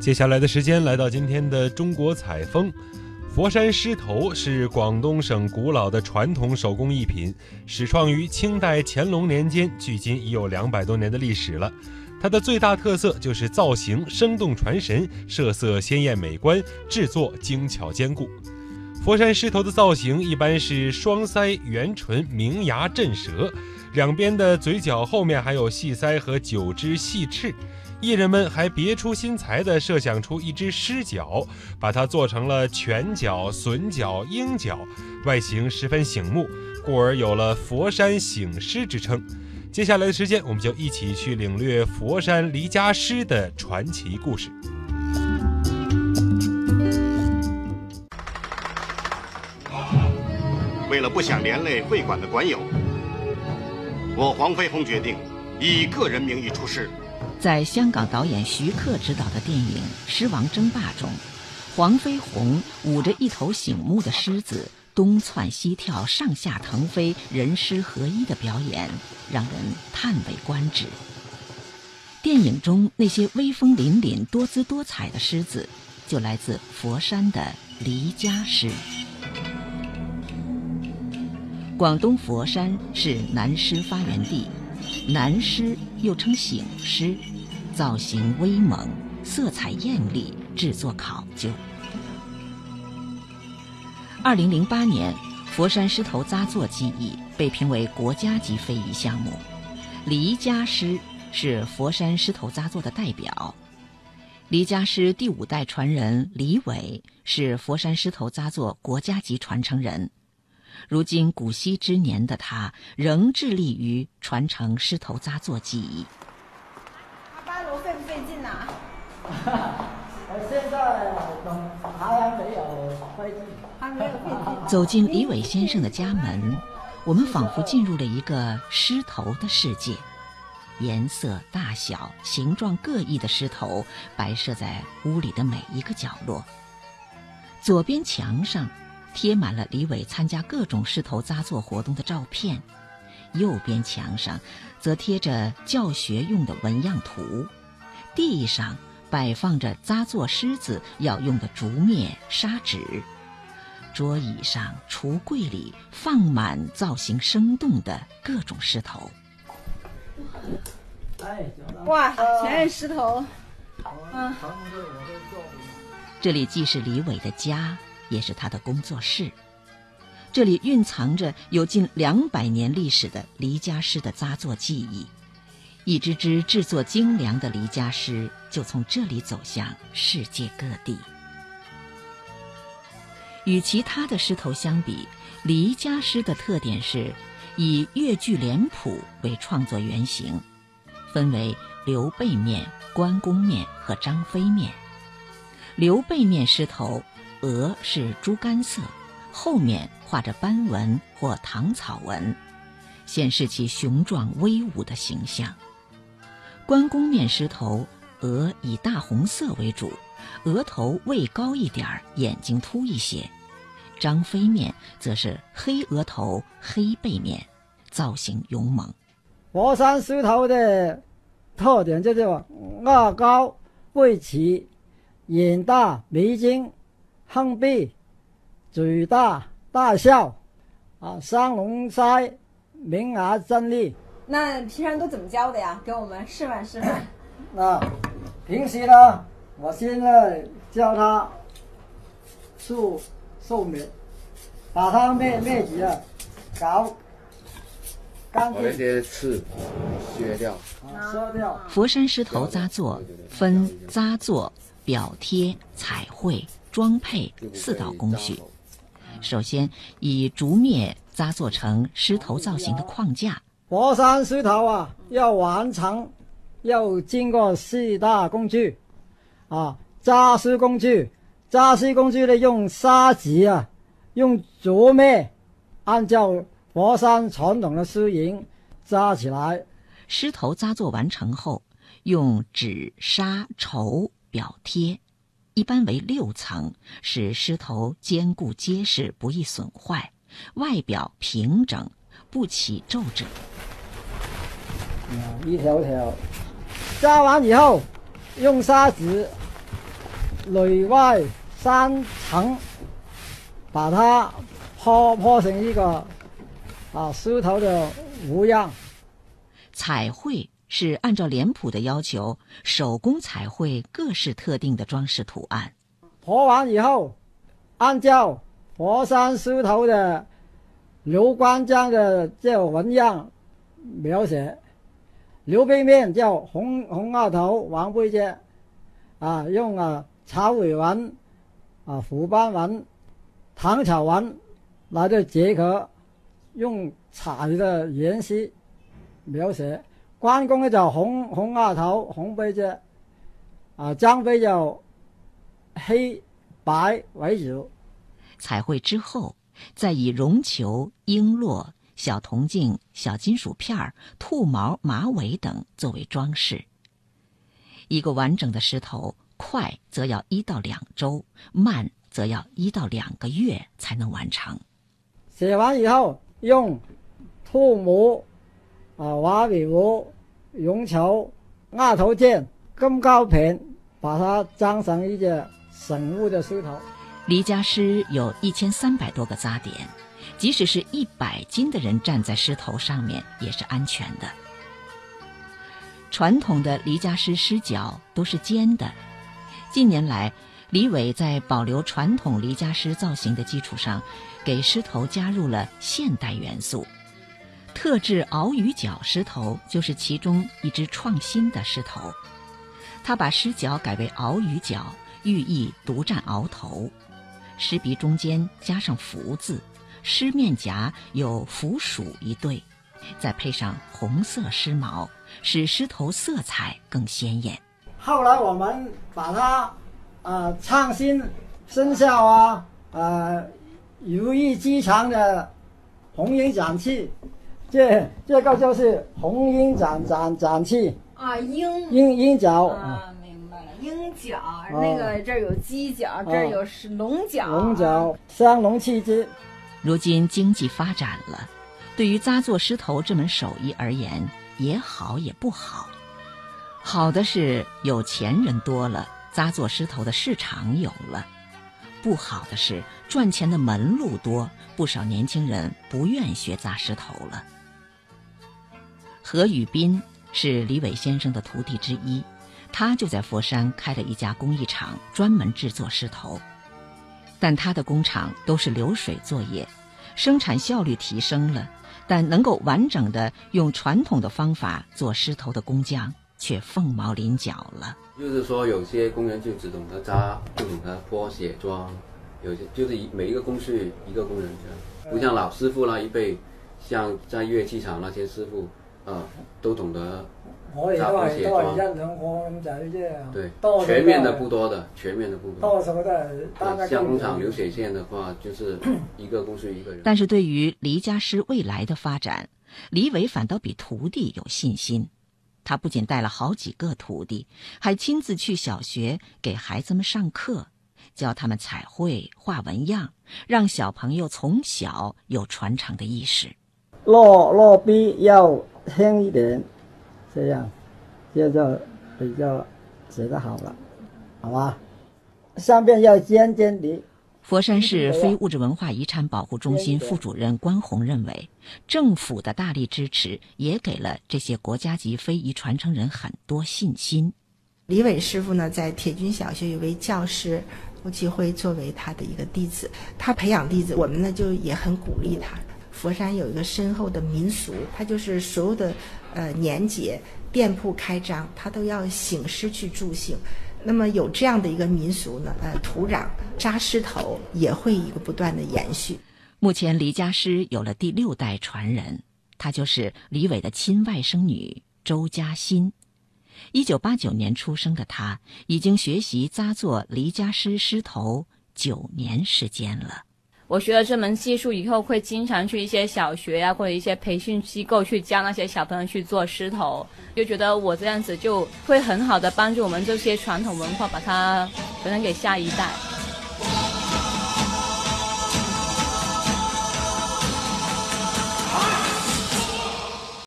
接下来的时间来到今天的中国采风。佛山狮头是广东省古老的传统手工艺品，始创于清代乾隆年间，距今已有两百多年的历史了。它的最大特色就是造型生动传神，设色鲜艳美观，制作精巧坚固。佛山狮头的造型一般是双腮、圆唇、明牙、震舌，两边的嘴角后面还有细腮和九只细翅。艺人们还别出心裁地设想出一只狮角，把它做成了犬角、隼角、鹰角，外形十分醒目，故而有了“佛山醒狮”之称。接下来的时间，我们就一起去领略佛山离家狮的传奇故事。为了不想连累会馆的馆友，我黄飞鸿决定以个人名义出师。在香港导演徐克执导的电影《狮王争霸》中，黄飞鸿舞着一头醒目的狮子，东窜西跳、上下腾飞、人狮合一的表演，让人叹为观止。电影中那些威风凛凛、多姿多彩的狮子，就来自佛山的黎家狮。广东佛山是南狮发源地，南狮又称醒狮。造型威猛，色彩艳丽，制作考究。二零零八年，佛山狮头扎作技艺被评为国家级非遗项目。黎家狮是佛山狮头扎作的代表。黎家狮第五代传人李伟是佛山狮头扎作国家级传承人。如今古稀之年的他，仍致力于传承狮头扎作技艺。爬八楼费不费劲呐、啊现在还没有费劲，还没有费劲。走进李伟先生的家门，我们仿佛进入了一个狮头的世界。颜色、大小、形状各异的狮头摆设在屋里的每一个角落。左边墙上贴满了李伟参加各种狮头扎作活动的照片，右边墙上则贴着教学用的纹样图。地上。摆放着扎作狮子要用的竹篾、砂纸，桌椅上、橱柜里放满造型生动的各种狮头。哇，全是狮头。嗯。这里既是李伟的家，也是他的工作室。这里蕴藏着有近两百年历史的黎家狮的扎作技艺。一只只制作精良的黎家狮，就从这里走向世界各地。与其他的狮头相比，黎家狮的特点是以越剧脸谱为创作原型，分为刘备面、关公面和张飞面。刘备面狮头额是猪肝色，后面画着斑纹或唐草纹，显示其雄壮威武的形象。关公面狮头额以大红色为主，额头位高一点儿，眼睛凸一些。张飞面则是黑额头、黑背面，造型勇猛。佛山狮头的特点就是额高、背齐、眼大、眉精、横鼻、嘴大、大笑，啊，双龙腮、明牙正立。那平常都怎么教的呀？给我们示范示范。那平时呢，我现在教他竖竖眉，把他灭灭绝啊搞干净。把那些刺削掉。削掉。佛山狮头扎作分扎作、表贴、彩绘、装配四道工序。首先以竹篾扎做成狮头造型的框架。佛山狮头啊，要完成，要经过四大工序，啊，扎狮工具，扎狮工具呢，用砂纸啊，用竹篾，按照佛山传统的狮形扎起来。狮头扎作完成后，用纸、纱、绸表贴，一般为六层，使狮头坚固结实，不易损坏，外表平整。不起皱褶。一条条扎完以后，用砂纸内外三层把它铺铺成一个啊狮头的模样。彩绘是按照脸谱的要求，手工彩绘各式特定的装饰图案。活完以后，按照佛山狮头的刘关张的这纹样描写。刘背面叫红红二头王背脊，啊，用啊草尾纹、啊虎斑纹、唐草纹来的结合，用彩的颜色描写。关公呢就红红额头红背脊，啊张飞就黑白为主。彩绘之后，再以绒球、璎珞。小铜镜、小金属片、兔毛、马尾等作为装饰。一个完整的石头，快则要一到两周，慢则要一到两个月才能完成。写完以后，用兔模、啊马尾模、绒球、鸭头剑、金胶片，把它装成一个神物的狮头。离家狮有一千三百多个扎点。即使是一百斤的人站在狮头上面也是安全的。传统的离家狮狮角都是尖的，近年来，李伟在保留传统离家狮造型的基础上，给狮头加入了现代元素。特制鳌鱼角狮头就是其中一只创新的狮头，他把狮角改为鳌鱼角，寓意独占鳌头，狮鼻中间加上福字。狮面颊有福鼠一对，再配上红色狮毛，使狮头色彩更鲜艳。后来我们把它，呃，创新生肖啊，呃，如意吉祥的红缨展翅，这这个就是红鹰展展展翅啊，鹰。鹰鹰角。啊，明白了，鹰角，那个这儿有鸡角，这儿有是龙角，龙角三龙气之。如今经济发展了，对于扎作狮头这门手艺而言，也好也不好。好的是有钱人多了，扎作狮头的市场有了；不好的是赚钱的门路多，不少年轻人不愿学扎狮头了。何宇斌是李伟先生的徒弟之一，他就在佛山开了一家工艺厂，专门制作狮头。但他的工厂都是流水作业，生产效率提升了，但能够完整的用传统的方法做狮头的工匠却凤毛麟角了。就是说，有些工人就只懂得扎，不懂得泼血装，有些就是一每一个工序一个工人这样，不像老师傅那一辈，像在乐器厂那些师傅，呃，都懂得。我哋都係都係一兩個咁仔啫，對，全面的不多的，全面的不多。多數都係單一像工廠流水线的话，就是 一个公司一个人。但是对于黎家师未来的发展，李伟反倒比徒弟有信心。他不仅带了好几个徒弟，还亲自去小学给孩子们上课，教他们彩绘、画纹样，让小朋友从小有传承的意识。落落笔要轻一点。这样，这就比较写得好了，好吧？上边要尖尖的。佛山市非物质文化遗产保护中心副主任关宏认为，政府的大力支持也给了这些国家级非遗传承人很多信心。李伟师傅呢，在铁军小学有位教师吴继辉作为他的一个弟子，他培养弟子，我们呢就也很鼓励他。佛山有一个深厚的民俗，它就是所有的呃年节店铺开张，它都要醒狮去助兴。那么有这样的一个民俗呢，呃，土壤扎狮头也会一个不断的延续。目前黎家师有了第六代传人，她就是李伟的亲外甥女周嘉欣。一九八九年出生的她，已经学习扎做黎家狮狮头九年时间了。我学了这门技术以后，会经常去一些小学呀，或者一些培训机构去教那些小朋友去做狮头，就觉得我这样子就会很好的帮助我们这些传统文化，把它传承给下一代。